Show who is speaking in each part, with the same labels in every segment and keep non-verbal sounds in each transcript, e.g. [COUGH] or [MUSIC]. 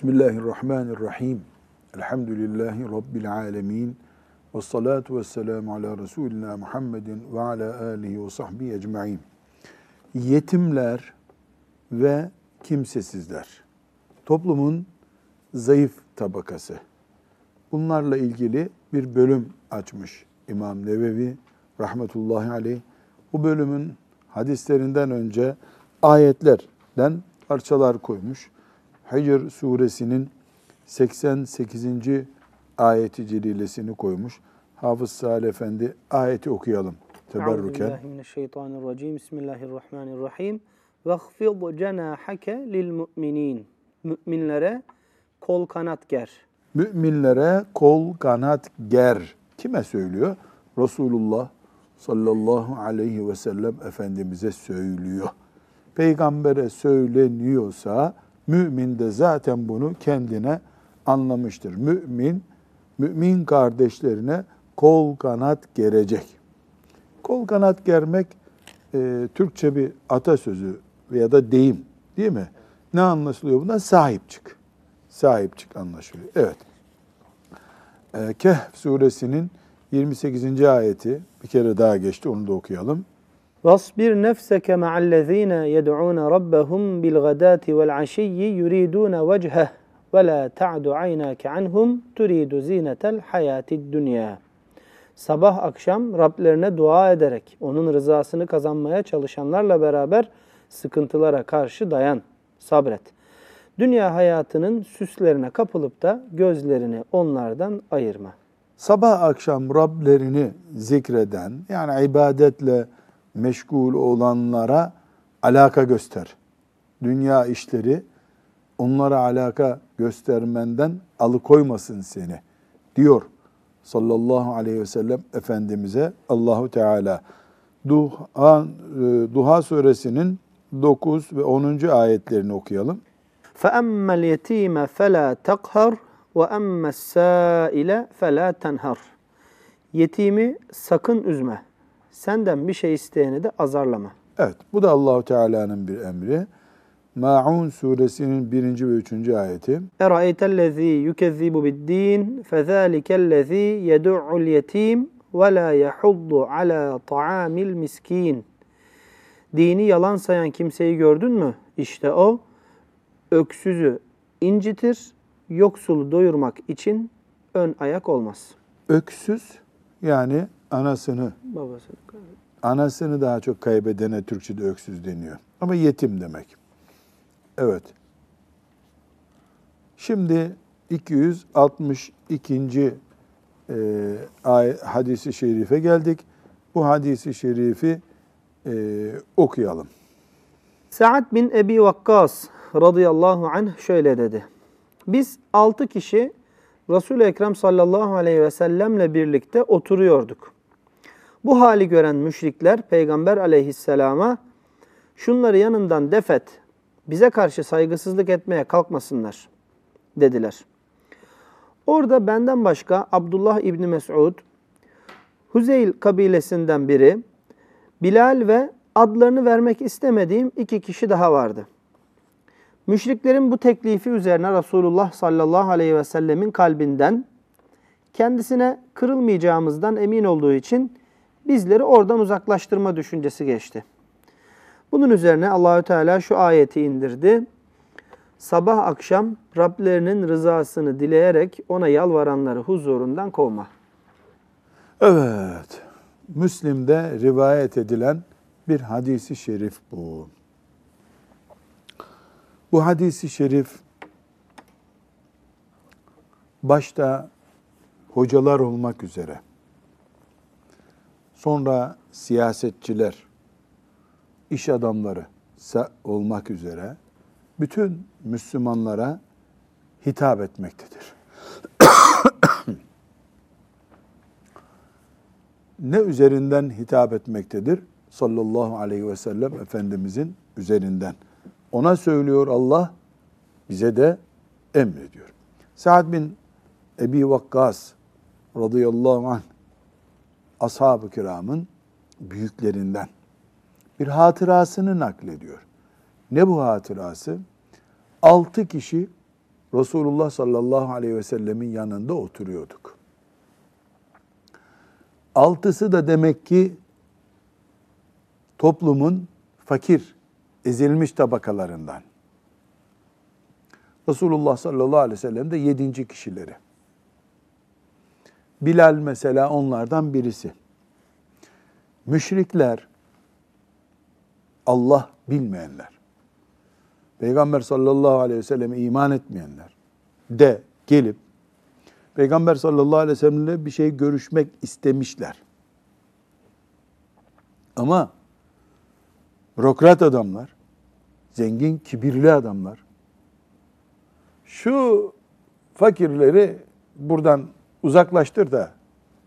Speaker 1: Bismillahirrahmanirrahim. Elhamdülillahi Rabbil alemin. Ve salatu ve selamu ala Resulina Muhammedin ve ala alihi ve sahbihi ecma'in. Yetimler ve kimsesizler. Toplumun zayıf tabakası. Bunlarla ilgili bir bölüm açmış İmam Nevevi rahmetullahi aleyh. Bu bölümün hadislerinden önce ayetlerden parçalar koymuş. Hicr suresinin 88. ayeti celilesini koymuş. Hafız Salih Efendi ayeti okuyalım teberrüken.
Speaker 2: Euzubillahimineşşeytanirracim. Bismillahirrahmanirrahim. Vahfid cenahake lil mu'minin. Müminlere kol kanat ger.
Speaker 1: Müminlere kol kanat ger. Kime söylüyor? Resulullah sallallahu aleyhi ve sellem Efendimiz'e söylüyor. Peygamber'e söyleniyorsa mümin de zaten bunu kendine anlamıştır. Mümin, mümin kardeşlerine kol kanat gerecek. Kol kanat germek e, Türkçe bir atasözü veya da deyim değil mi? Ne anlaşılıyor buna? Sahip çık. Sahip çık anlaşılıyor. Evet. E, Kehf suresinin 28. ayeti bir kere daha geçti onu da okuyalım.
Speaker 2: وَاصْبِرْ نَفْسَكَ مَعَ الَّذ۪ينَ يَدْعُونَ رَبَّهُمْ بِالْغَدَاةِ وَالْعَشِيِّ يُرِيدُونَ وَجْهَهِ وَلَا تَعْدُ عَيْنَاكَ عَنْهُمْ تُرِيدُ زِينَةَ الْحَيَاةِ الدُّنْيَا Sabah akşam Rablerine dua ederek onun rızasını kazanmaya çalışanlarla beraber sıkıntılara karşı dayan, sabret. Dünya hayatının süslerine kapılıp da gözlerini onlardan ayırma.
Speaker 1: Sabah akşam Rablerini zikreden yani ibadetle meşgul olanlara alaka göster. Dünya işleri onlara alaka göstermenden alıkoymasın seni diyor sallallahu aleyhi ve sellem Efendimiz'e Allahu Teala. Duha, e, Duha suresinin 9 ve 10. ayetlerini okuyalım.
Speaker 2: فَأَمَّا الْيَت۪يمَ فَلَا تَقْهَرْ وَأَمَّا السَّائِلَ فَلَا تَنْهَرْ Yetimi sakın üzme. Senden bir şey isteyene de azarlama.
Speaker 1: Evet, bu da Allahu Teala'nın bir emri. Maun suresinin birinci ve üçüncü ayeti.
Speaker 2: Eraytellezî yükezzibu bid-din fezâlikellezî yed'ul yetim ve la yahuddu ala ta'amil miskin. Dini yalan sayan kimseyi gördün mü? İşte o öksüzü incitir, yoksulu doyurmak için ön ayak olmaz.
Speaker 1: Öksüz yani anasını,
Speaker 2: Babasını.
Speaker 1: anasını daha çok kaybedene Türkçe'de öksüz deniyor. Ama yetim demek. Evet. Şimdi 262. E, hadisi şerife geldik. Bu hadisi şerifi e, okuyalım.
Speaker 2: Sa'd bin Ebi Vakkas radıyallahu anh şöyle dedi. Biz altı kişi Resul-i Ekrem sallallahu aleyhi ve sellemle birlikte oturuyorduk. Bu hali gören müşrikler Peygamber aleyhisselama şunları yanından defet, bize karşı saygısızlık etmeye kalkmasınlar dediler. Orada benden başka Abdullah İbni Mes'ud, Huzeyl kabilesinden biri, Bilal ve adlarını vermek istemediğim iki kişi daha vardı. Müşriklerin bu teklifi üzerine Resulullah sallallahu aleyhi ve sellemin kalbinden kendisine kırılmayacağımızdan emin olduğu için bizleri oradan uzaklaştırma düşüncesi geçti. Bunun üzerine Allahü Teala şu ayeti indirdi. Sabah akşam Rablerinin rızasını dileyerek ona yalvaranları huzurundan kovma.
Speaker 1: Evet. Müslim'de rivayet edilen bir hadisi şerif bu. Bu hadisi şerif başta hocalar olmak üzere sonra siyasetçiler, iş adamları olmak üzere bütün Müslümanlara hitap etmektedir. [COUGHS] ne üzerinden hitap etmektedir? Sallallahu aleyhi ve sellem Efendimizin üzerinden. Ona söylüyor Allah, bize de emrediyor. Sa'd bin Ebi Vakkas radıyallahu anh ashab-ı kiramın büyüklerinden bir hatırasını naklediyor. Ne bu hatırası? Altı kişi Resulullah sallallahu aleyhi ve sellemin yanında oturuyorduk. Altısı da demek ki toplumun fakir, ezilmiş tabakalarından. Resulullah sallallahu aleyhi ve sellem de yedinci kişileri. Bilal mesela onlardan birisi. Müşrikler, Allah bilmeyenler, Peygamber sallallahu aleyhi ve selleme iman etmeyenler de gelip Peygamber sallallahu aleyhi ve sellemle bir şey görüşmek istemişler. Ama bürokrat adamlar, zengin, kibirli adamlar şu fakirleri buradan uzaklaştır da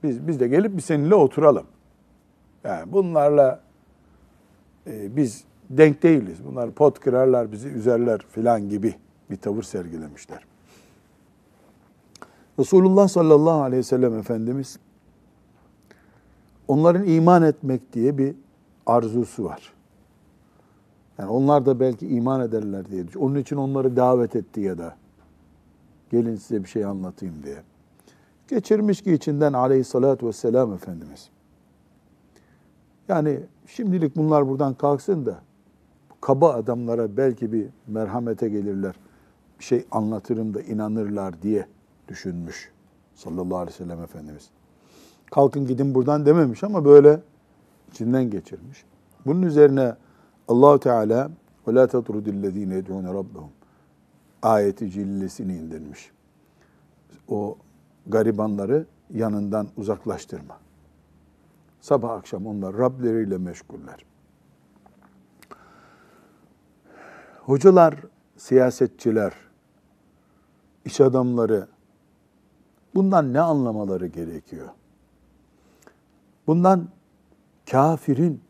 Speaker 1: biz biz de gelip bir seninle oturalım. Yani bunlarla e, biz denk değiliz. Bunlar pot kırarlar, bizi üzerler filan gibi bir tavır sergilemişler. Resulullah sallallahu aleyhi ve sellem Efendimiz onların iman etmek diye bir arzusu var. Yani onlar da belki iman ederler diye. Onun için onları davet etti ya da gelin size bir şey anlatayım diye. Geçirmiş ki içinden aleyhissalatü vesselam Efendimiz. Yani şimdilik bunlar buradan kalksın da kaba adamlara belki bir merhamete gelirler. Bir şey anlatırım da inanırlar diye düşünmüş sallallahu aleyhi ve sellem Efendimiz. Kalkın gidin buradan dememiş ama böyle içinden geçirmiş. Bunun üzerine Allahu Teala ve la tatrudillezine yed'un rabbahum ayeti cillesini indirmiş. O garibanları yanından uzaklaştırma. Sabah akşam onlar Rableriyle meşguller. Hocalar, siyasetçiler, iş adamları bundan ne anlamaları gerekiyor? Bundan kafirin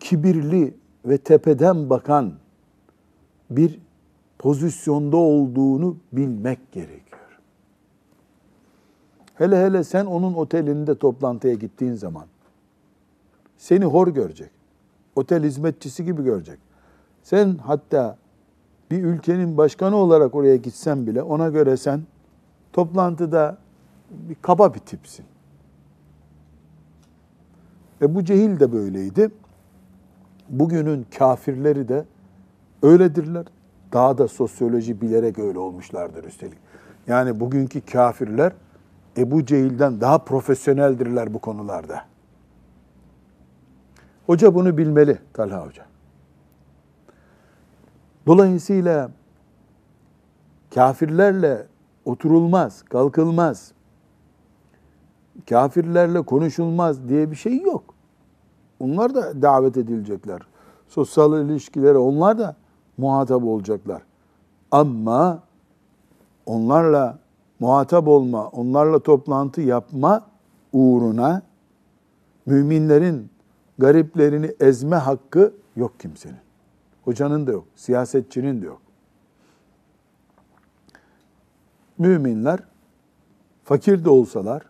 Speaker 1: kibirli ve tepeden bakan bir pozisyonda olduğunu bilmek gerekiyor. Hele hele sen onun otelinde toplantıya gittiğin zaman seni hor görecek. Otel hizmetçisi gibi görecek. Sen hatta bir ülkenin başkanı olarak oraya gitsen bile ona göre sen toplantıda bir kaba bir tipsin. Ve bu cehil de böyleydi. Bugünün kafirleri de öyledirler. Daha da sosyoloji bilerek öyle olmuşlardır üstelik. Yani bugünkü kafirler Ebu Cehil'den daha profesyoneldirler bu konularda. Hoca bunu bilmeli Talha Hoca. Dolayısıyla kafirlerle oturulmaz, kalkılmaz, kafirlerle konuşulmaz diye bir şey yok. Onlar da davet edilecekler. Sosyal ilişkilere onlar da muhatap olacaklar. Ama onlarla muhatap olma, onlarla toplantı yapma uğruna müminlerin gariplerini ezme hakkı yok kimsenin. Hocanın da yok, siyasetçinin de yok. Müminler fakir de olsalar,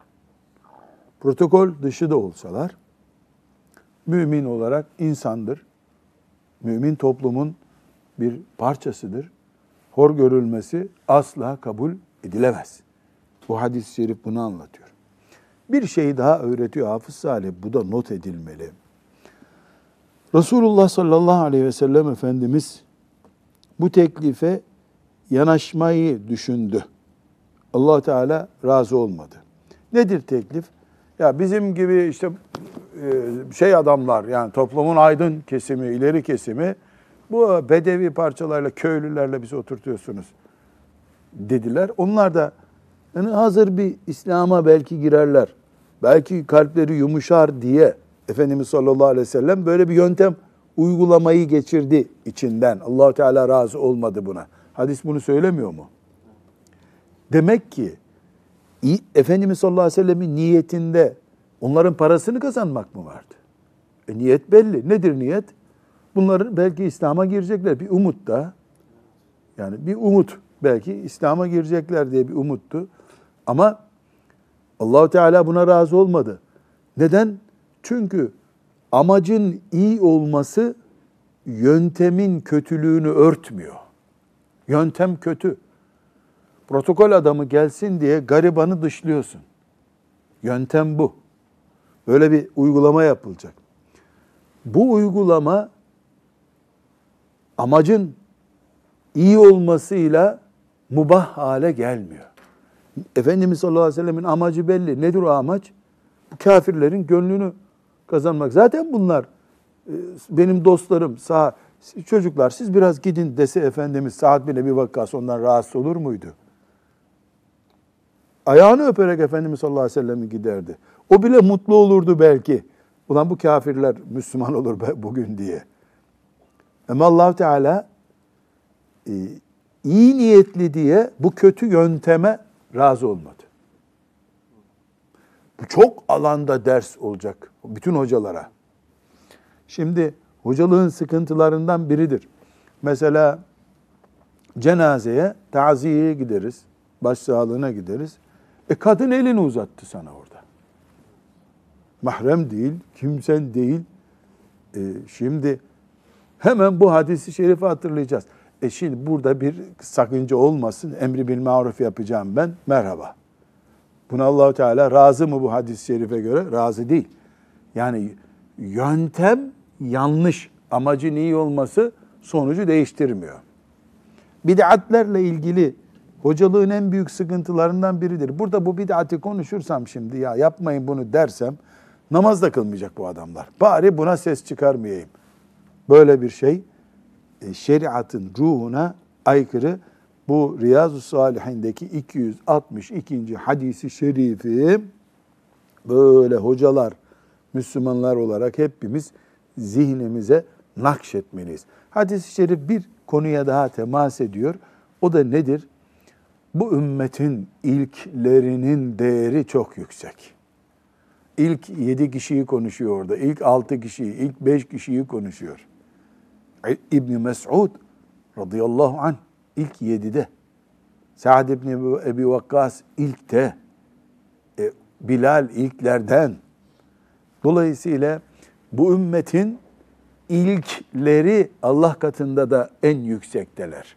Speaker 1: protokol dışı da olsalar, mümin olarak insandır. Mümin toplumun bir parçasıdır. Hor görülmesi asla kabul edilemez. Bu hadis-i şerif bunu anlatıyor. Bir şey daha öğretiyor Hafız Salih. Bu da not edilmeli. Resulullah sallallahu aleyhi ve sellem Efendimiz bu teklife yanaşmayı düşündü. allah Teala razı olmadı. Nedir teklif? Ya bizim gibi işte e, şey adamlar yani toplumun aydın kesimi, ileri kesimi bu bedevi parçalarla, köylülerle bizi oturtuyorsunuz dediler. Onlar da yani hazır bir İslam'a belki girerler. Belki kalpleri yumuşar diye Efendimiz sallallahu aleyhi ve sellem böyle bir yöntem uygulamayı geçirdi içinden. allah Teala razı olmadı buna. Hadis bunu söylemiyor mu? Demek ki Efendimiz sallallahu aleyhi ve sellemin niyetinde onların parasını kazanmak mı vardı? E niyet belli. Nedir niyet? Bunların belki İslam'a girecekler. Bir umut da. Yani bir umut. Belki İslam'a girecekler diye bir umuttu. Ama Allahu Teala buna razı olmadı. Neden? Çünkü amacın iyi olması yöntemin kötülüğünü örtmüyor. Yöntem kötü. Protokol adamı gelsin diye garibanı dışlıyorsun. Yöntem bu. Böyle bir uygulama yapılacak. Bu uygulama amacın iyi olmasıyla mubah hale gelmiyor. Efendimiz sallallahu aleyhi ve sellemin amacı belli. Nedir o amaç? Bu kafirlerin gönlünü kazanmak. Zaten bunlar e, benim dostlarım sağ çocuklar siz biraz gidin dese Efendimiz Sa'd bin Ebi Vakkas ondan rahatsız olur muydu? Ayağını öperek Efendimiz sallallahu aleyhi ve sellem'i giderdi. O bile mutlu olurdu belki. Ulan bu kafirler Müslüman olur bugün diye. Ama allah Teala e, iyi niyetli diye bu kötü yönteme razı olmadı. Bu çok alanda ders olacak bütün hocalara. Şimdi hocalığın sıkıntılarından biridir. Mesela cenazeye, taziyeye gideriz, başsağlığına gideriz. E kadın elini uzattı sana orada. Mahrem değil, kimsen değil. E, şimdi hemen bu hadisi şerifi hatırlayacağız. E şimdi burada bir sakınca olmasın. Emri bil maruf yapacağım ben. Merhaba. Buna Allahu Teala razı mı bu hadis-i şerife göre? Razı değil. Yani yöntem yanlış. Amacın iyi olması sonucu değiştirmiyor. Bid'atlerle ilgili hocalığın en büyük sıkıntılarından biridir. Burada bu bid'ati konuşursam şimdi ya yapmayın bunu dersem namaz da kılmayacak bu adamlar. Bari buna ses çıkarmayayım. Böyle bir şey şeriatın ruhuna aykırı. Bu Riyazu Salihindeki 262. hadisi şerifi böyle hocalar, Müslümanlar olarak hepimiz zihnimize nakşetmeliyiz. Hadis-i şerif bir konuya daha temas ediyor. O da nedir? Bu ümmetin ilklerinin değeri çok yüksek. İlk yedi kişiyi konuşuyor orada. İlk altı kişiyi, ilk beş kişiyi konuşuyor. İbni Mes'ud radıyallahu anh ilk yedide. Sa'd İbni Ebi Vakkas ilkte. E, Bilal ilklerden. Dolayısıyla bu ümmetin ilkleri Allah katında da en yüksekteler.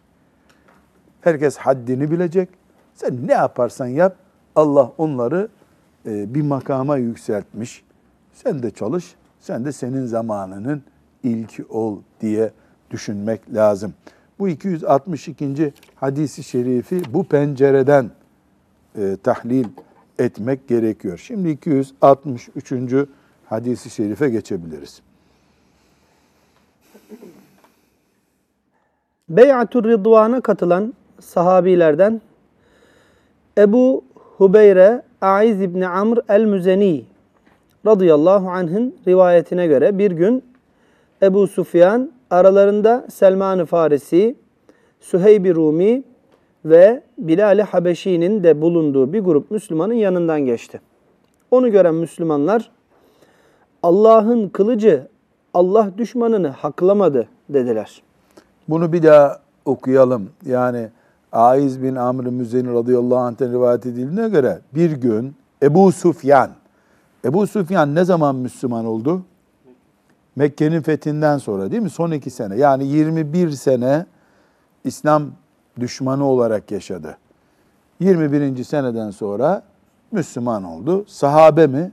Speaker 1: Herkes haddini bilecek. Sen ne yaparsan yap Allah onları e, bir makama yükseltmiş. Sen de çalış, sen de senin zamanının ilki ol diye düşünmek lazım. Bu 262. hadisi şerifi bu pencereden e, tahlil etmek gerekiyor. Şimdi 263. hadisi şerife geçebiliriz.
Speaker 2: Bey'atur Rıdvan'a katılan sahabilerden Ebu Hubeyre Aiz İbni Amr el-Müzeni radıyallahu anh'ın rivayetine göre bir gün Ebu Sufyan aralarında Selman-ı Farisi, Süheyb-i Rumi ve Bilal-i Habeşi'nin de bulunduğu bir grup Müslümanın yanından geçti. Onu gören Müslümanlar Allah'ın kılıcı Allah düşmanını haklamadı dediler.
Speaker 1: Bunu bir daha okuyalım. Yani Aiz bin Amr-ı Müzeni radıyallahu anh'ten rivayet edildiğine göre bir gün Ebu Sufyan, Ebu Sufyan ne zaman Müslüman oldu? Mekke'nin fethinden sonra değil mi? Son iki sene. Yani 21 sene İslam düşmanı olarak yaşadı. 21. seneden sonra Müslüman oldu. Sahabe mi?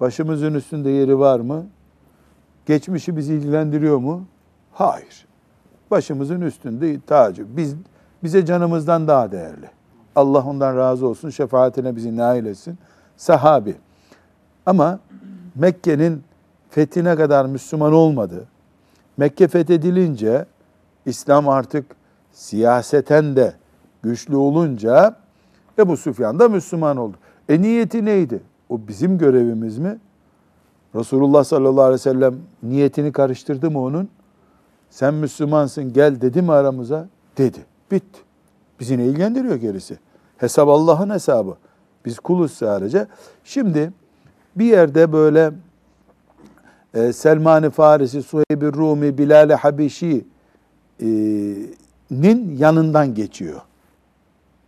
Speaker 1: Başımızın üstünde yeri var mı? Geçmişi bizi ilgilendiriyor mu? Hayır. Başımızın üstünde tacı. Biz bize canımızdan daha değerli. Allah ondan razı olsun. Şefaatine bizi nail etsin. Sahabi. Ama Mekke'nin fethine kadar Müslüman olmadı. Mekke fethedilince İslam artık siyaseten de güçlü olunca Ebu Süfyan da Müslüman oldu. E niyeti neydi? O bizim görevimiz mi? Resulullah sallallahu aleyhi ve sellem niyetini karıştırdı mı onun? Sen Müslümansın gel dedi mi aramıza? Dedi. Bitti. Bizi ne ilgilendiriyor gerisi? Hesap Allah'ın hesabı. Biz kuluz sadece. Şimdi bir yerde böyle e, Selman-ı Farisi, Suheyb-i Rumi, Bilal-i Habeşi'nin e, yanından geçiyor.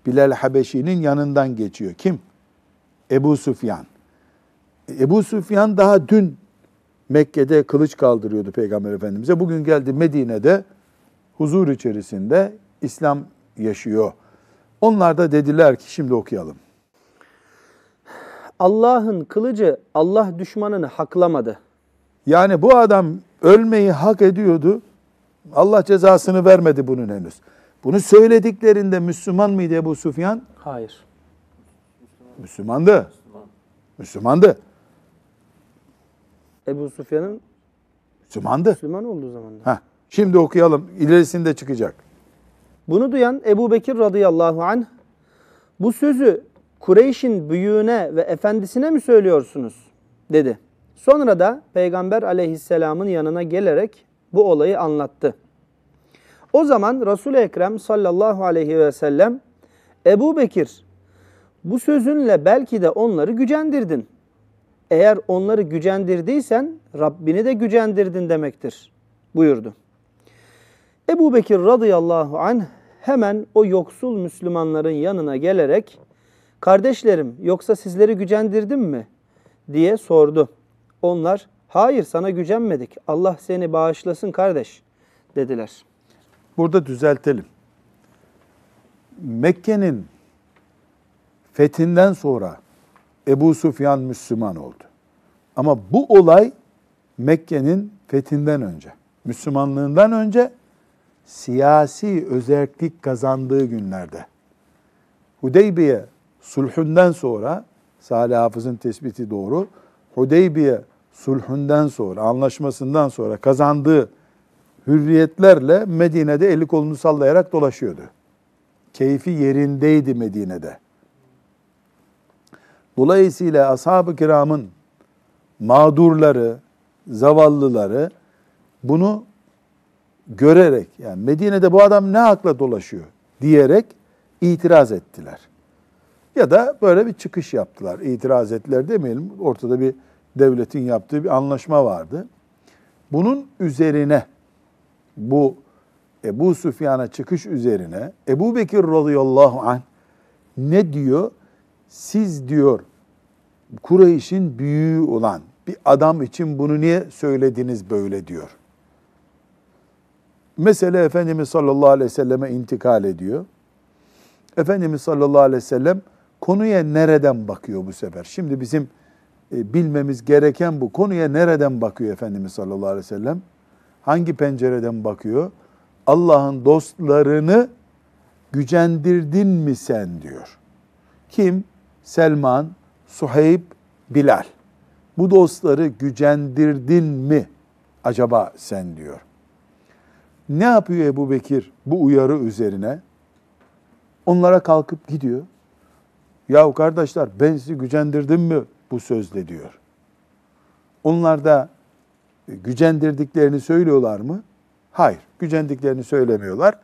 Speaker 1: Bilal Habeşi'nin yanından geçiyor. Kim? Ebu Sufyan. Ebu Sufyan daha dün Mekke'de kılıç kaldırıyordu Peygamber Efendimiz'e. Bugün geldi Medine'de huzur içerisinde İslam yaşıyor. Onlar da dediler ki şimdi okuyalım.
Speaker 2: Allah'ın kılıcı Allah düşmanını haklamadı.
Speaker 1: Yani bu adam ölmeyi hak ediyordu. Allah cezasını vermedi bunun henüz. Bunu söylediklerinde Müslüman mıydı Ebu Sufyan?
Speaker 2: Hayır.
Speaker 1: Müslümandı. Müslümandı.
Speaker 2: Ebu Sufyan'ın
Speaker 1: Müslümandı.
Speaker 2: Müslüman olduğu zamanda.
Speaker 1: Heh, şimdi okuyalım. İlerisinde çıkacak.
Speaker 2: Bunu duyan Ebu Bekir radıyallahu anh bu sözü Kureyş'in büyüğüne ve efendisine mi söylüyorsunuz? dedi. Sonra da Peygamber aleyhisselamın yanına gelerek bu olayı anlattı. O zaman Resul-i Ekrem sallallahu aleyhi ve sellem Ebu Bekir bu sözünle belki de onları gücendirdin. Eğer onları gücendirdiysen Rabbini de gücendirdin demektir buyurdu. Ebu Bekir radıyallahu anh hemen o yoksul Müslümanların yanına gelerek kardeşlerim yoksa sizleri gücendirdim mi diye sordu. Onlar hayır sana gücenmedik Allah seni bağışlasın kardeş dediler.
Speaker 1: Burada düzeltelim. Mekke'nin fethinden sonra Ebu Sufyan Müslüman oldu. Ama bu olay Mekke'nin fethinden önce, Müslümanlığından önce siyasi özellik kazandığı günlerde. Hudeybiye sulhünden sonra, Salih Hafız'ın tespiti doğru, Hudeybiye sulhünden sonra, anlaşmasından sonra kazandığı hürriyetlerle Medine'de eli kolunu sallayarak dolaşıyordu. Keyfi yerindeydi Medine'de. Dolayısıyla ashab-ı kiramın mağdurları, zavallıları bunu görerek yani Medine'de bu adam ne hakla dolaşıyor diyerek itiraz ettiler. Ya da böyle bir çıkış yaptılar. İtiraz ettiler demeyelim. Ortada bir devletin yaptığı bir anlaşma vardı. Bunun üzerine bu Ebu Süfyan'a çıkış üzerine Ebu Bekir radıyallahu anh ne diyor? Siz diyor Kureyş'in büyüğü olan bir adam için bunu niye söylediniz böyle diyor. Mesele Efendimiz sallallahu aleyhi ve selleme intikal ediyor. Efendimiz sallallahu aleyhi ve sellem konuya nereden bakıyor bu sefer? Şimdi bizim e, bilmemiz gereken bu. Konuya nereden bakıyor Efendimiz sallallahu aleyhi ve sellem? Hangi pencereden bakıyor? Allah'ın dostlarını gücendirdin mi sen diyor. Kim? Selman, Suheyb, Bilal. Bu dostları gücendirdin mi acaba sen diyor. Ne yapıyor Ebu Bekir bu uyarı üzerine? Onlara kalkıp gidiyor. Yahu kardeşler ben sizi gücendirdim mi bu sözle diyor. Onlar da gücendirdiklerini söylüyorlar mı? Hayır, gücendiklerini söylemiyorlar.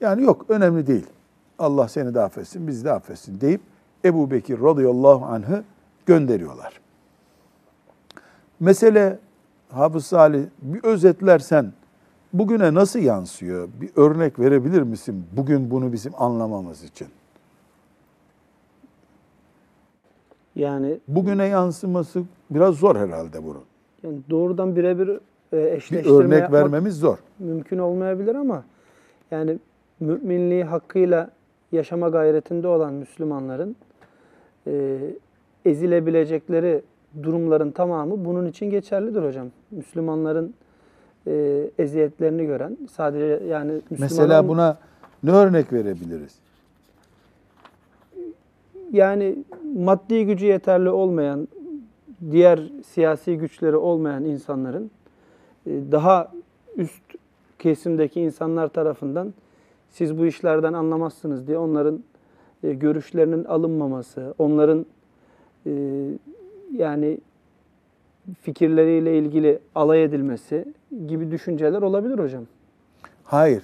Speaker 1: Yani yok, önemli değil. Allah seni de affetsin, bizi de affetsin deyip Ebu Bekir radıyallahu anh'ı gönderiyorlar. Mesele Hafız Salih bir özetlersen bugüne nasıl yansıyor? Bir örnek verebilir misin bugün bunu bizim anlamamız için?
Speaker 2: Yani
Speaker 1: Bugüne yansıması biraz zor herhalde bunun.
Speaker 2: Yani doğrudan birebir e,
Speaker 1: Bir
Speaker 2: eşleştirme
Speaker 1: örnek
Speaker 2: yapmak
Speaker 1: vermemiz zor.
Speaker 2: mümkün olmayabilir ama yani müminliği hakkıyla yaşama gayretinde olan Müslümanların e, ezilebilecekleri durumların tamamı bunun için geçerlidir hocam. Müslümanların e, eziyetlerini gören sadece yani Müslüman
Speaker 1: Mesela buna ne örnek verebiliriz?
Speaker 2: Yani maddi gücü yeterli olmayan, diğer siyasi güçleri olmayan insanların e, daha üst kesimdeki insanlar tarafından siz bu işlerden anlamazsınız diye onların e, görüşlerinin alınmaması, onların e, yani fikirleriyle ilgili alay edilmesi gibi düşünceler olabilir hocam.
Speaker 1: Hayır.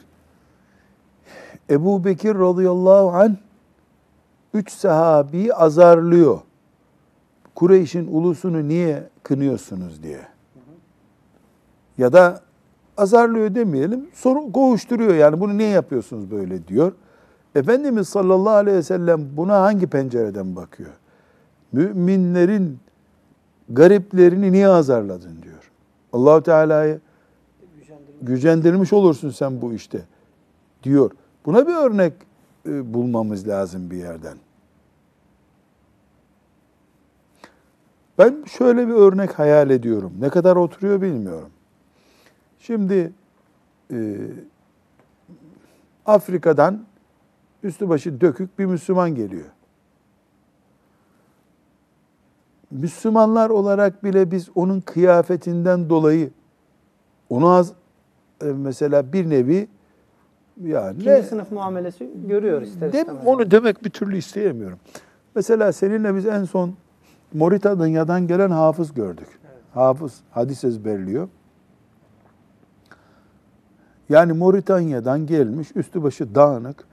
Speaker 1: Ebu Bekir radıyallahu anh üç sahabiyi azarlıyor. Kureyş'in ulusunu niye kınıyorsunuz diye. Ya da azarlıyor demeyelim, soru kovuşturuyor yani bunu niye yapıyorsunuz böyle diyor. Efendimiz sallallahu aleyhi ve sellem buna hangi pencereden bakıyor? Müminlerin gariplerini niye azarladın diyor. Allahu Teala'yı gücendirmiş olursun sen bu işte diyor. Buna bir örnek bulmamız lazım bir yerden. Ben şöyle bir örnek hayal ediyorum. Ne kadar oturuyor bilmiyorum. Şimdi e, Afrika'dan üstü başı dökük bir Müslüman geliyor. Müslümanlar olarak bile biz onun kıyafetinden dolayı onu az e, mesela bir nevi yani
Speaker 2: İkinci
Speaker 1: ne,
Speaker 2: sınıf muamelesi görüyor ister
Speaker 1: dem,
Speaker 2: istemez.
Speaker 1: onu demek bir türlü isteyemiyorum. Mesela seninle biz en son Moritanya'dan gelen hafız gördük. Hafız hadis ezberliyor. Yani Moritanya'dan gelmiş, üstü başı dağınık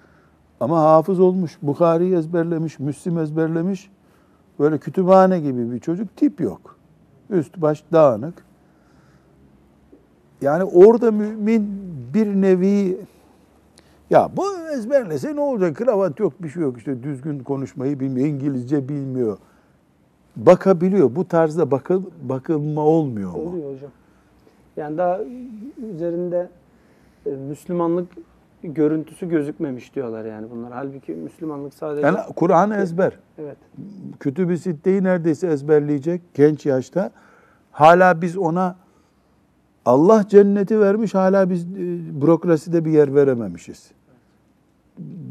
Speaker 1: ama hafız olmuş, Bukhari'yi ezberlemiş, Müslim ezberlemiş. Böyle kütüphane gibi bir çocuk tip yok. Üst baş dağınık. Yani orada mümin bir nevi ya bu ezberlese ne olacak? Kravat yok, bir şey yok. İşte düzgün konuşmayı bilmiyor, İngilizce bilmiyor. Bakabiliyor. Bu tarzda bakıl, bakılma olmuyor mu?
Speaker 2: Oluyor hocam. Yani daha üzerinde e, Müslümanlık görüntüsü gözükmemiş diyorlar yani bunlar. Halbuki Müslümanlık sadece...
Speaker 1: Yani Kur'an ezber.
Speaker 2: Evet.
Speaker 1: Kütüb-i Sitte'yi neredeyse ezberleyecek genç yaşta. Hala biz ona Allah cenneti vermiş, hala biz e, bürokraside bir yer verememişiz.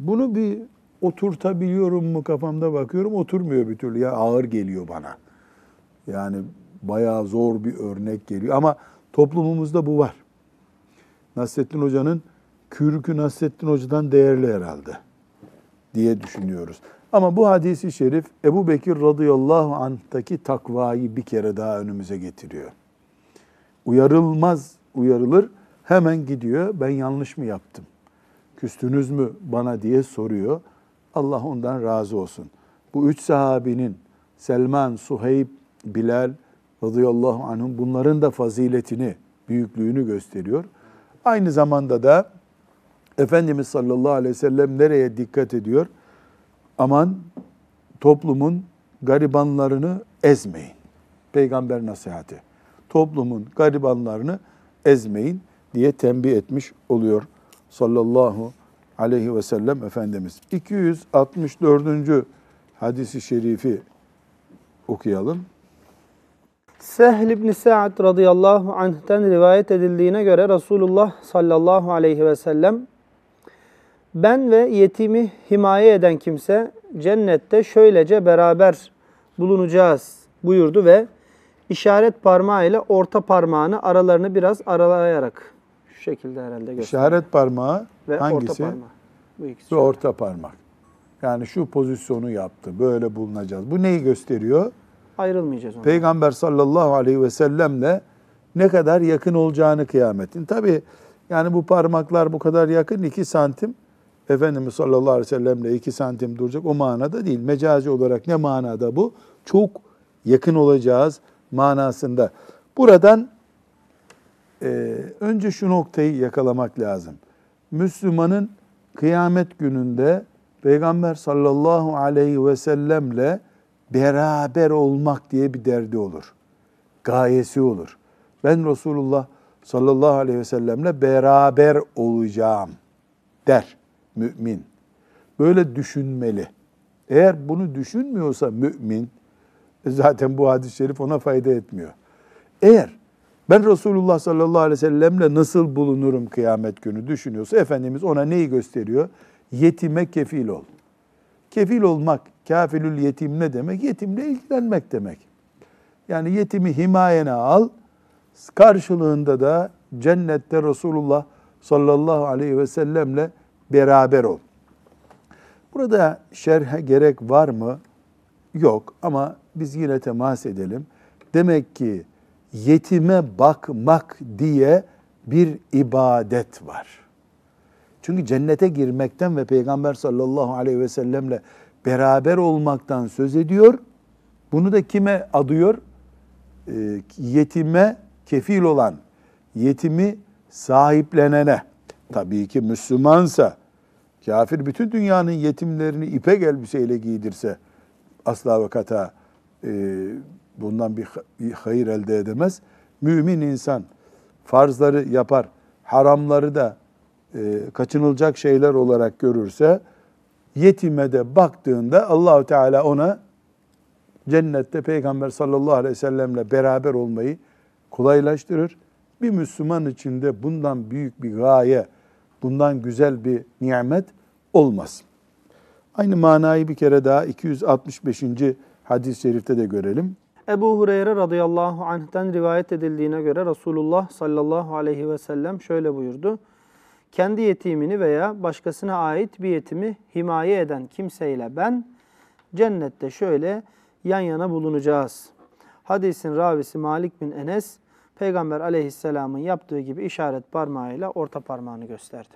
Speaker 1: Bunu bir oturtabiliyorum mu kafamda bakıyorum, oturmuyor bir türlü. Ya ağır geliyor bana. Yani bayağı zor bir örnek geliyor. Ama toplumumuzda bu var. Nasrettin Hoca'nın kürkü Nasrettin Hoca'dan değerli herhalde diye düşünüyoruz. Ama bu hadisi şerif Ebu Bekir radıyallahu anh'taki takvayı bir kere daha önümüze getiriyor. Uyarılmaz uyarılır hemen gidiyor ben yanlış mı yaptım? Küstünüz mü bana diye soruyor. Allah ondan razı olsun. Bu üç sahabinin Selman, Suheyb, Bilal radıyallahu anhum bunların da faziletini, büyüklüğünü gösteriyor. Aynı zamanda da Efendimiz sallallahu aleyhi ve sellem nereye dikkat ediyor? Aman toplumun garibanlarını ezmeyin. Peygamber nasihati. Toplumun garibanlarını ezmeyin diye tembih etmiş oluyor sallallahu aleyhi ve sellem Efendimiz. 264. hadisi şerifi okuyalım.
Speaker 2: Sehl ibn Sa'd radıyallahu anh'ten rivayet edildiğine göre Resulullah sallallahu aleyhi ve sellem ben ve yetimi himaye eden kimse cennette şöylece beraber bulunacağız buyurdu ve işaret parmağı ile orta parmağını aralarını biraz aralayarak şekilde herhalde gösteriyor.
Speaker 1: İşaret parmağı
Speaker 2: ve
Speaker 1: hangisi?
Speaker 2: orta parmağı. Bu ikisi.
Speaker 1: Ve orta parmak. Yani şu pozisyonu yaptı. Böyle bulunacağız. Bu neyi gösteriyor?
Speaker 2: Ayrılmayacağız ondan.
Speaker 1: Peygamber sallallahu aleyhi ve sellemle ne kadar yakın olacağını kıyametin. Tabi yani bu parmaklar bu kadar yakın 2 santim. Efendimiz sallallahu aleyhi ve sellemle 2 santim duracak o manada değil. Mecazi olarak ne manada bu? Çok yakın olacağız manasında. Buradan e, önce şu noktayı yakalamak lazım. Müslümanın kıyamet gününde Peygamber sallallahu aleyhi ve sellemle beraber olmak diye bir derdi olur. Gayesi olur. Ben Resulullah sallallahu aleyhi ve sellemle beraber olacağım der mümin. Böyle düşünmeli. Eğer bunu düşünmüyorsa mümin, e zaten bu hadis-i şerif ona fayda etmiyor. Eğer ben Resulullah sallallahu aleyhi ve sellemle nasıl bulunurum kıyamet günü düşünüyorsa Efendimiz ona neyi gösteriyor? Yetime kefil ol. Kefil olmak, kafilül yetim ne demek? Yetimle ilgilenmek demek. Yani yetimi himayene al, karşılığında da cennette Resulullah sallallahu aleyhi ve sellemle beraber ol. Burada şerhe gerek var mı? Yok ama biz yine temas edelim. Demek ki yetime bakmak diye bir ibadet var. Çünkü cennete girmekten ve Peygamber sallallahu aleyhi ve sellemle beraber olmaktan söz ediyor. Bunu da kime adıyor? E, yetime kefil olan, yetimi sahiplenene. Tabii ki Müslümansa, kafir bütün dünyanın yetimlerini ipek elbiseyle giydirse asla ve kata e, bundan bir hayır elde edemez. Mümin insan farzları yapar, haramları da e, kaçınılacak şeyler olarak görürse yetime de baktığında Allahu Teala ona cennette Peygamber sallallahu aleyhi ve sellemle beraber olmayı kolaylaştırır. Bir Müslüman için de bundan büyük bir gaye, bundan güzel bir nimet olmaz. Aynı manayı bir kere daha 265. hadis-i şerifte de görelim.
Speaker 2: Ebu Hureyre radıyallahu anh'ten rivayet edildiğine göre Resulullah sallallahu aleyhi ve sellem şöyle buyurdu. Kendi yetimini veya başkasına ait bir yetimi himaye eden kimseyle ben cennette şöyle yan yana bulunacağız. Hadisin ravisi Malik bin Enes, Peygamber aleyhisselamın yaptığı gibi işaret parmağıyla orta parmağını gösterdi.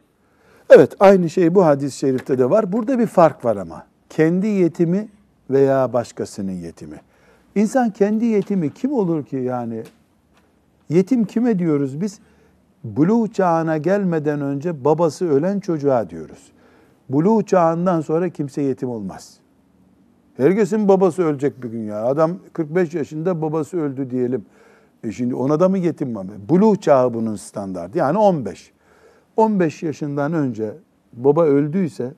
Speaker 1: Evet aynı şey bu hadis-i şerifte de var. Burada bir fark var ama. Kendi yetimi veya başkasının yetimi. İnsan kendi yetimi kim olur ki yani? Yetim kime diyoruz biz? Buluğ çağına gelmeden önce babası ölen çocuğa diyoruz. Buluğ çağından sonra kimse yetim olmaz. Herkesin babası ölecek bir gün ya. Adam 45 yaşında babası öldü diyelim. E şimdi ona da mı yetim mi? Buluğ çağı bunun standartı. Yani 15. 15 yaşından önce baba öldüyse,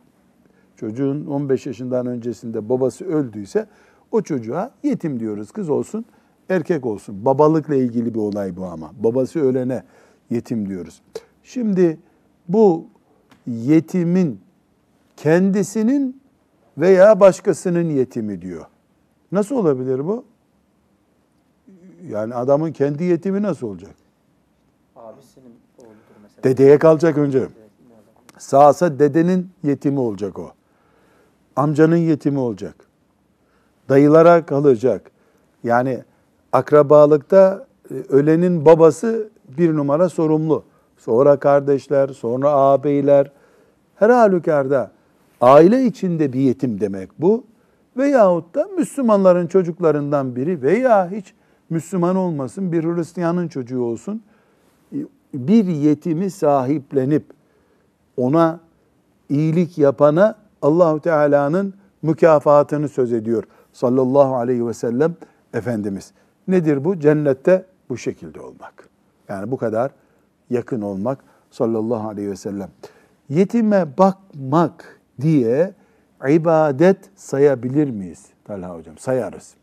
Speaker 1: çocuğun 15 yaşından öncesinde babası öldüyse o çocuğa yetim diyoruz. Kız olsun, erkek olsun. Babalıkla ilgili bir olay bu ama. Babası ölene yetim diyoruz. Şimdi bu yetimin kendisinin veya başkasının yetimi diyor. Nasıl olabilir bu? Yani adamın kendi yetimi nasıl olacak?
Speaker 2: Abisinin oğludur mesela.
Speaker 1: Dedeye kalacak önce. Sağsa dedenin yetimi olacak o. Amcanın yetimi olacak. Dayılara kalacak. Yani akrabalıkta e, ölenin babası bir numara sorumlu. Sonra kardeşler, sonra ağabeyler. Her halükarda aile içinde bir yetim demek bu. Veyahut da Müslümanların çocuklarından biri veya hiç Müslüman olmasın bir Hristiyanın çocuğu olsun. Bir yetimi sahiplenip ona iyilik yapana Allahu Teala'nın mükafatını söz ediyor sallallahu aleyhi ve sellem Efendimiz. Nedir bu? Cennette bu şekilde olmak. Yani bu kadar yakın olmak sallallahu aleyhi ve sellem. Yetime bakmak diye ibadet sayabilir miyiz Talha Hocam? Sayarız.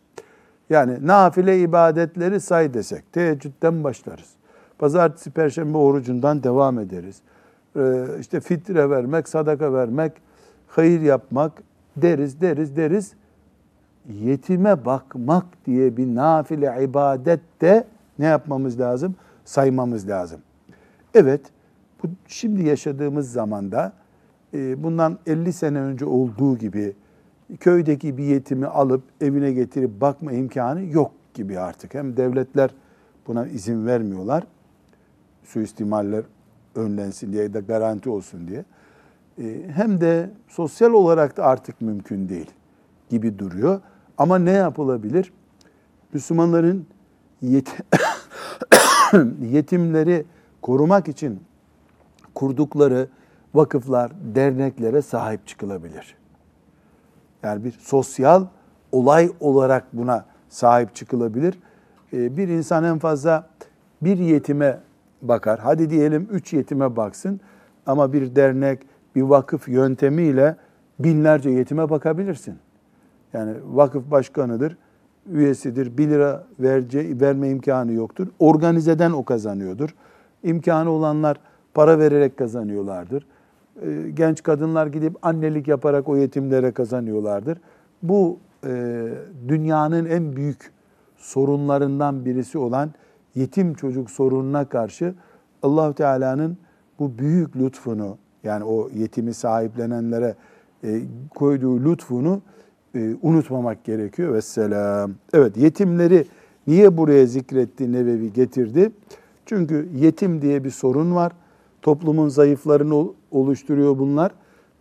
Speaker 1: Yani nafile ibadetleri say desek, teheccüden başlarız. Pazartesi, perşembe orucundan devam ederiz. Ee, işte fitre vermek, sadaka vermek, hayır yapmak deriz, deriz, deriz. Yetime bakmak diye bir nafile ibadet de ne yapmamız lazım? Saymamız lazım. Evet, bu şimdi yaşadığımız zamanda e, bundan 50 sene önce olduğu gibi köydeki bir yetimi alıp evine getirip bakma imkanı yok gibi artık. Hem devletler buna izin vermiyorlar. Suistimaller önlensin diye de garanti olsun diye. E, hem de sosyal olarak da artık mümkün değil gibi duruyor. Ama ne yapılabilir? Müslümanların yet [COUGHS] yetimleri korumak için kurdukları vakıflar, derneklere sahip çıkılabilir. Yani bir sosyal olay olarak buna sahip çıkılabilir. Ee, bir insan en fazla bir yetime bakar. Hadi diyelim üç yetime baksın ama bir dernek, bir vakıf yöntemiyle binlerce yetime bakabilirsin. Yani vakıf başkanıdır, üyesidir, bir lira verce, verme imkanı yoktur. Organizeden o kazanıyordur. İmkanı olanlar para vererek kazanıyorlardır. Ee, genç kadınlar gidip annelik yaparak o yetimlere kazanıyorlardır. Bu e, dünyanın en büyük sorunlarından birisi olan yetim çocuk sorununa karşı allah Teala'nın bu büyük lütfunu yani o yetimi sahiplenenlere e, koyduğu lütfunu e, unutmamak gerekiyor. Vesselam. Evet yetimleri niye buraya zikretti Nevevi getirdi? Çünkü yetim diye bir sorun var. Toplumun zayıflarını oluşturuyor bunlar.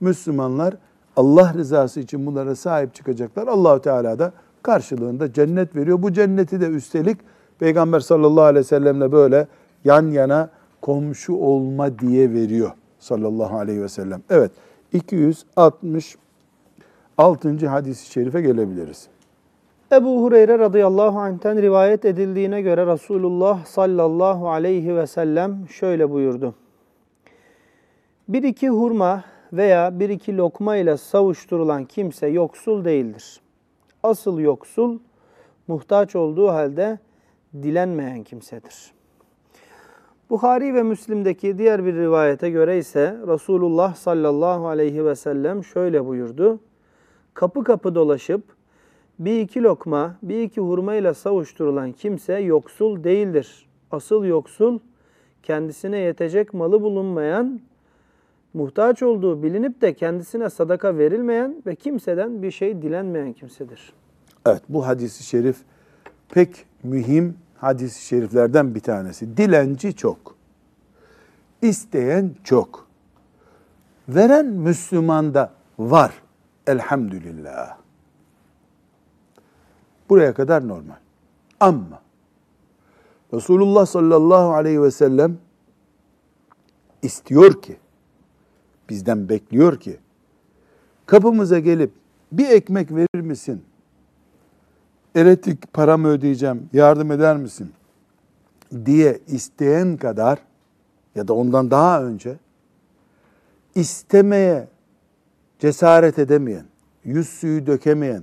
Speaker 1: Müslümanlar Allah rızası için bunlara sahip çıkacaklar. Allahu Teala da karşılığında cennet veriyor. Bu cenneti de üstelik Peygamber sallallahu aleyhi ve sellemle böyle yan yana komşu olma diye veriyor sallallahu aleyhi ve sellem. Evet 266. hadis-i şerife gelebiliriz.
Speaker 2: Ebu Hureyre radıyallahu anh'ten rivayet edildiğine göre Resulullah sallallahu aleyhi ve sellem şöyle buyurdu. Bir iki hurma veya bir iki lokma ile savuşturulan kimse yoksul değildir. Asıl yoksul, muhtaç olduğu halde dilenmeyen kimsedir. Bukhari ve Müslim'deki diğer bir rivayete göre ise Resulullah sallallahu aleyhi ve sellem şöyle buyurdu. Kapı kapı dolaşıp bir iki lokma, bir iki hurma ile savuşturulan kimse yoksul değildir. Asıl yoksul kendisine yetecek malı bulunmayan, muhtaç olduğu bilinip de kendisine sadaka verilmeyen ve kimseden bir şey dilenmeyen kimsedir.
Speaker 1: Evet bu hadisi şerif pek mühim hadis-i şeriflerden bir tanesi. Dilenci çok. İsteyen çok. Veren Müslüman da var. Elhamdülillah. Buraya kadar normal. Ama Resulullah sallallahu aleyhi ve sellem istiyor ki, bizden bekliyor ki, kapımıza gelip bir ekmek verir misin? Elektrik paramı ödeyeceğim, yardım eder misin? diye isteyen kadar ya da ondan daha önce istemeye cesaret edemeyen, yüz suyu dökemeyen,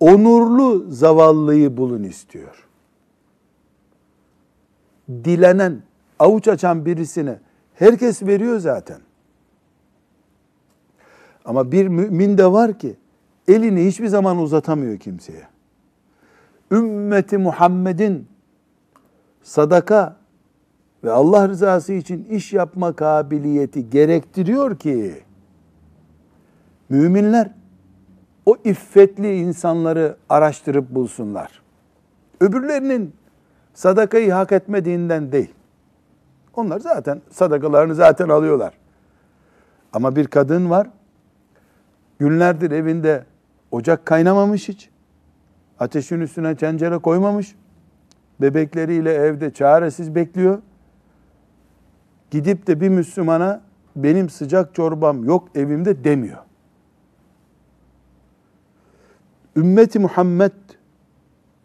Speaker 1: onurlu zavallıyı bulun istiyor. Dilenen, avuç açan birisine herkes veriyor zaten. Ama bir mümin de var ki elini hiçbir zaman uzatamıyor kimseye. Ümmeti Muhammed'in sadaka ve Allah rızası için iş yapma kabiliyeti gerektiriyor ki müminler o iffetli insanları araştırıp bulsunlar. Öbürlerinin sadakayı hak etmediğinden değil. Onlar zaten sadakalarını zaten alıyorlar. Ama bir kadın var. Günlerdir evinde ocak kaynamamış hiç. Ateşin üstüne tencere koymamış. Bebekleriyle evde çaresiz bekliyor. Gidip de bir Müslümana benim sıcak çorbam yok evimde demiyor. Ümmeti Muhammed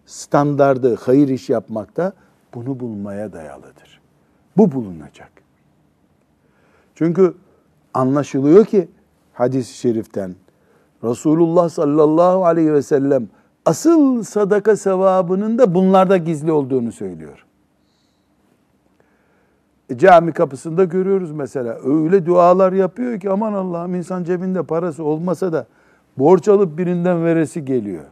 Speaker 1: standardı hayır iş yapmakta bunu bulmaya dayalıdır. Bu bulunacak. Çünkü anlaşılıyor ki hadis-i şeriften Resulullah sallallahu aleyhi ve sellem asıl sadaka sevabının da bunlarda gizli olduğunu söylüyor. E, cami kapısında görüyoruz mesela. Öyle dualar yapıyor ki aman Allah'ım insan cebinde parası olmasa da borç alıp birinden veresi geliyor.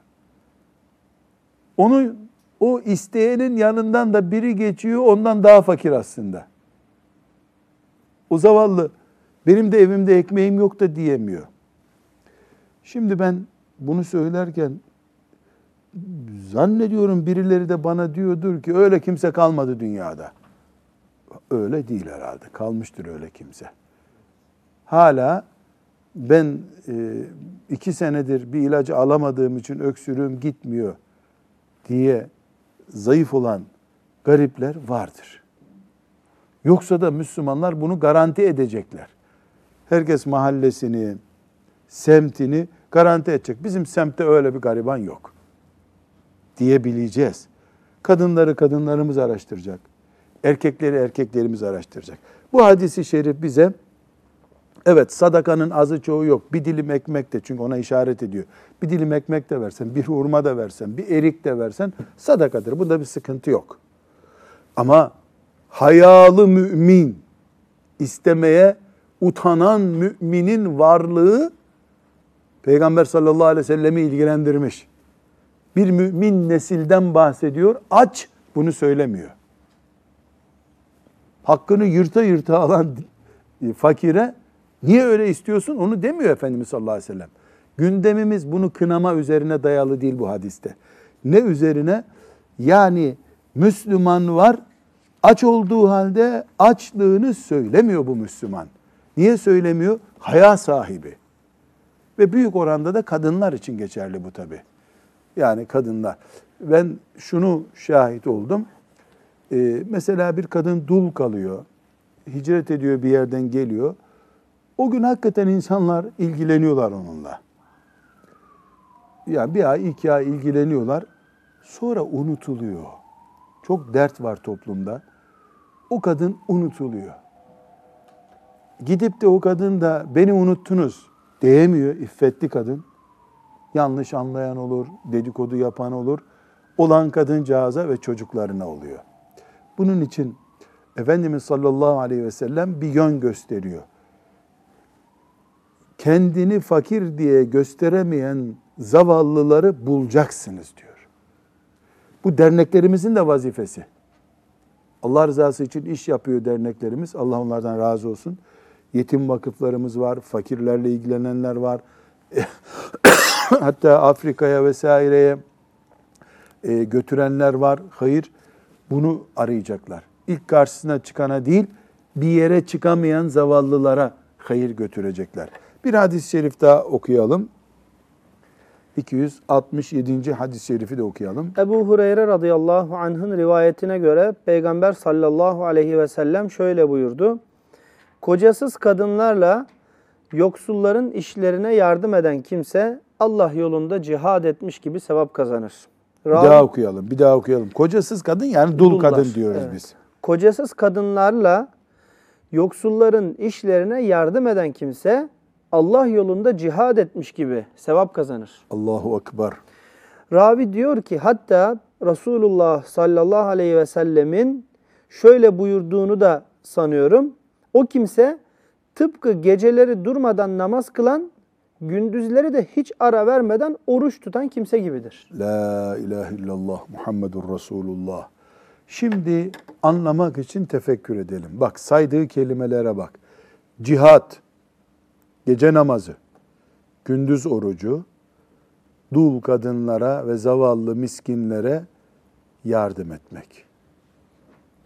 Speaker 1: Onu o isteyenin yanından da biri geçiyor ondan daha fakir aslında. O zavallı benim de evimde ekmeğim yok da diyemiyor. Şimdi ben bunu söylerken zannediyorum birileri de bana diyordur ki öyle kimse kalmadı dünyada. Öyle değil herhalde. Kalmıştır öyle kimse. Hala ben e, iki senedir bir ilacı alamadığım için öksürüğüm gitmiyor diye zayıf olan garipler vardır. Yoksa da Müslümanlar bunu garanti edecekler. Herkes mahallesini, semtini garanti edecek. Bizim semtte öyle bir gariban yok diyebileceğiz. Kadınları kadınlarımız araştıracak. Erkekleri erkeklerimiz araştıracak. Bu hadisi şerif bize evet sadakanın azı çoğu yok. Bir dilim ekmek de çünkü ona işaret ediyor. Bir dilim ekmek de versen, bir hurma da versen, bir erik de versen sadakadır. Bunda bir sıkıntı yok. Ama hayalı mümin istemeye utanan müminin varlığı Peygamber sallallahu aleyhi ve sellemi ilgilendirmiş bir mümin nesilden bahsediyor. Aç bunu söylemiyor. Hakkını yırta yırta alan fakire niye öyle istiyorsun onu demiyor Efendimiz sallallahu aleyhi ve sellem. Gündemimiz bunu kınama üzerine dayalı değil bu hadiste. Ne üzerine? Yani Müslüman var aç olduğu halde açlığını söylemiyor bu Müslüman. Niye söylemiyor? Haya sahibi. Ve büyük oranda da kadınlar için geçerli bu tabi. Yani kadınlar. Ben şunu şahit oldum. Ee, mesela bir kadın dul kalıyor. Hicret ediyor bir yerden geliyor. O gün hakikaten insanlar ilgileniyorlar onunla. Yani bir ay, iki ay ilgileniyorlar. Sonra unutuluyor. Çok dert var toplumda. O kadın unutuluyor. gidip de o kadın da beni unuttunuz diyemiyor iffetli kadın. Yanlış anlayan olur, dedikodu yapan olur. Olan kadıncağıza ve çocuklarına oluyor. Bunun için Efendimiz sallallahu aleyhi ve sellem bir yön gösteriyor. Kendini fakir diye gösteremeyen zavallıları bulacaksınız diyor. Bu derneklerimizin de vazifesi. Allah rızası için iş yapıyor derneklerimiz. Allah onlardan razı olsun. Yetim vakıflarımız var, fakirlerle ilgilenenler var. [COUGHS] Hatta Afrika'ya vesaireye e, götürenler var. Hayır, bunu arayacaklar. İlk karşısına çıkana değil, bir yere çıkamayan zavallılara hayır götürecekler. Bir hadis-i şerif daha okuyalım. 267. hadis-i şerifi de okuyalım.
Speaker 2: Ebu Hureyre radıyallahu anh'ın rivayetine göre Peygamber sallallahu aleyhi ve sellem şöyle buyurdu. Kocasız kadınlarla yoksulların işlerine yardım eden kimse Allah yolunda cihad etmiş gibi sevap kazanır.
Speaker 1: Bir daha okuyalım, bir daha okuyalım. Kocasız kadın yani dul
Speaker 2: Dullar,
Speaker 1: kadın diyoruz
Speaker 2: evet.
Speaker 1: biz.
Speaker 2: Kocasız kadınlarla yoksulların işlerine yardım eden kimse Allah yolunda cihad etmiş gibi sevap kazanır.
Speaker 1: Allahu Ekber.
Speaker 2: Ravi diyor ki hatta Resulullah sallallahu aleyhi ve sellemin şöyle buyurduğunu da sanıyorum. O kimse tıpkı geceleri durmadan namaz kılan, gündüzleri de hiç ara vermeden oruç tutan kimse gibidir.
Speaker 1: La ilahe illallah Muhammedur Resulullah. Şimdi anlamak için tefekkür edelim. Bak saydığı kelimelere bak. Cihat, gece namazı, gündüz orucu, dul kadınlara ve zavallı miskinlere yardım etmek.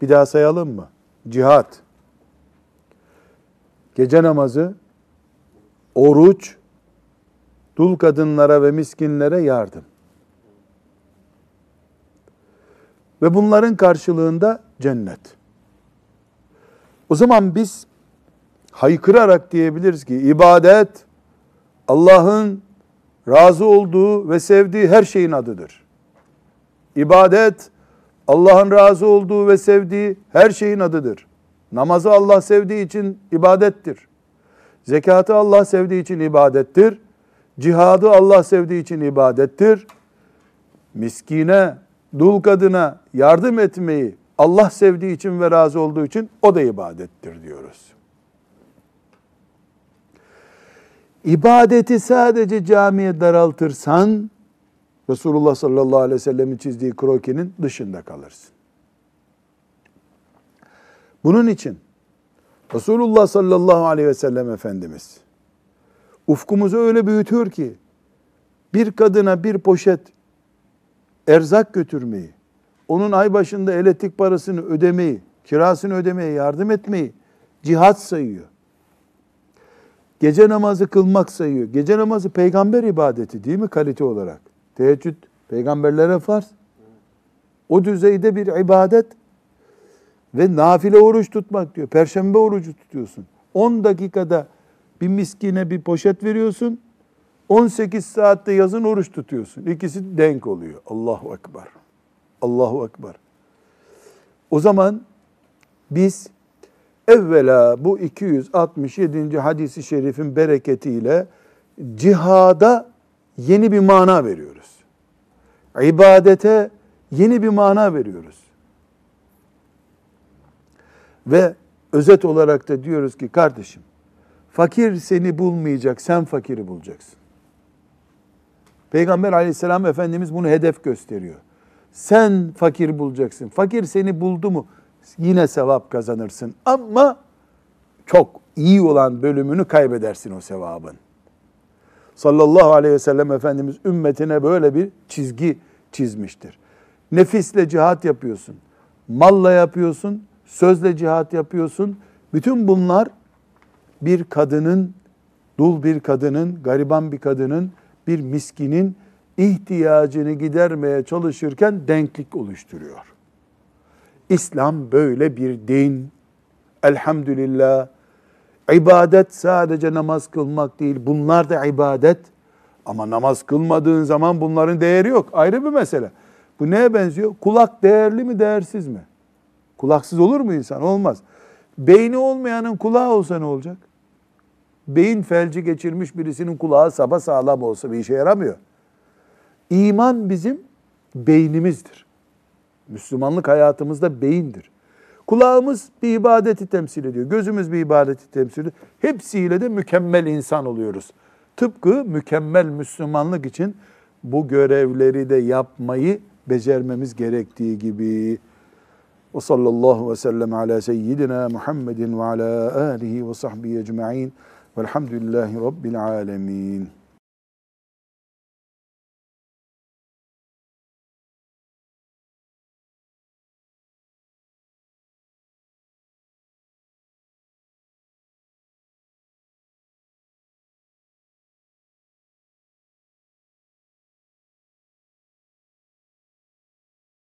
Speaker 1: Bir daha sayalım mı? Cihat, gece namazı, oruç, dul kadınlara ve miskinlere yardım. Ve bunların karşılığında cennet. O zaman biz haykırarak diyebiliriz ki ibadet Allah'ın razı olduğu ve sevdiği her şeyin adıdır. İbadet Allah'ın razı olduğu ve sevdiği her şeyin adıdır. Namazı Allah sevdiği için ibadettir. Zekatı Allah sevdiği için ibadettir. Cihadı Allah sevdiği için ibadettir. Miskine, dul kadına yardım etmeyi Allah sevdiği için ve razı olduğu için o da ibadettir diyoruz. İbadeti sadece camiye daraltırsan Resulullah sallallahu aleyhi ve sellemin çizdiği krokinin dışında kalırsın. Bunun için Resulullah sallallahu aleyhi ve sellem Efendimiz ufkumuzu öyle büyütüyor ki bir kadına bir poşet erzak götürmeyi, onun ay başında elektrik parasını ödemeyi, kirasını ödemeye yardım etmeyi cihat sayıyor. Gece namazı kılmak sayıyor. Gece namazı peygamber ibadeti değil mi kalite olarak? Teheccüd peygamberlere farz. O düzeyde bir ibadet ve nafile oruç tutmak diyor. Perşembe orucu tutuyorsun. 10 dakikada bir miskine bir poşet veriyorsun. 18 saatte yazın oruç tutuyorsun. İkisi denk oluyor. Allahu Ekber. Allahu Ekber. O zaman biz evvela bu 267. hadisi şerifin bereketiyle cihada yeni bir mana veriyoruz. İbadete yeni bir mana veriyoruz. Ve özet olarak da diyoruz ki kardeşim fakir seni bulmayacak, sen fakiri bulacaksın. Peygamber aleyhisselam Efendimiz bunu hedef gösteriyor. Sen fakir bulacaksın. Fakir seni buldu mu yine sevap kazanırsın. Ama çok iyi olan bölümünü kaybedersin o sevabın. Sallallahu aleyhi ve sellem Efendimiz ümmetine böyle bir çizgi çizmiştir. Nefisle cihat yapıyorsun. Malla yapıyorsun. Sözle cihat yapıyorsun. Bütün bunlar bir kadının, dul bir kadının, gariban bir kadının, bir miskinin ihtiyacını gidermeye çalışırken denklik oluşturuyor. İslam böyle bir din. Elhamdülillah. İbadet sadece namaz kılmak değil. Bunlar da ibadet. Ama namaz kılmadığın zaman bunların değeri yok. Ayrı bir mesele. Bu neye benziyor? Kulak değerli mi, değersiz mi? Kulaksız olur mu insan? Olmaz. Beyni olmayanın kulağı olsa ne olacak? beyin felci geçirmiş birisinin kulağı sapa sağlam olsa bir işe yaramıyor. İman bizim beynimizdir. Müslümanlık hayatımızda beyindir. Kulağımız bir ibadeti temsil ediyor. Gözümüz bir ibadeti temsil ediyor. Hepsiyle de mükemmel insan oluyoruz. Tıpkı mükemmel Müslümanlık için bu görevleri de yapmayı becermemiz gerektiği gibi. Ve sallallahu ve sellem ala seyyidina Muhammedin ve ala alihi ve sahbihi ecma'in velhamdülillahi rabbil alemin.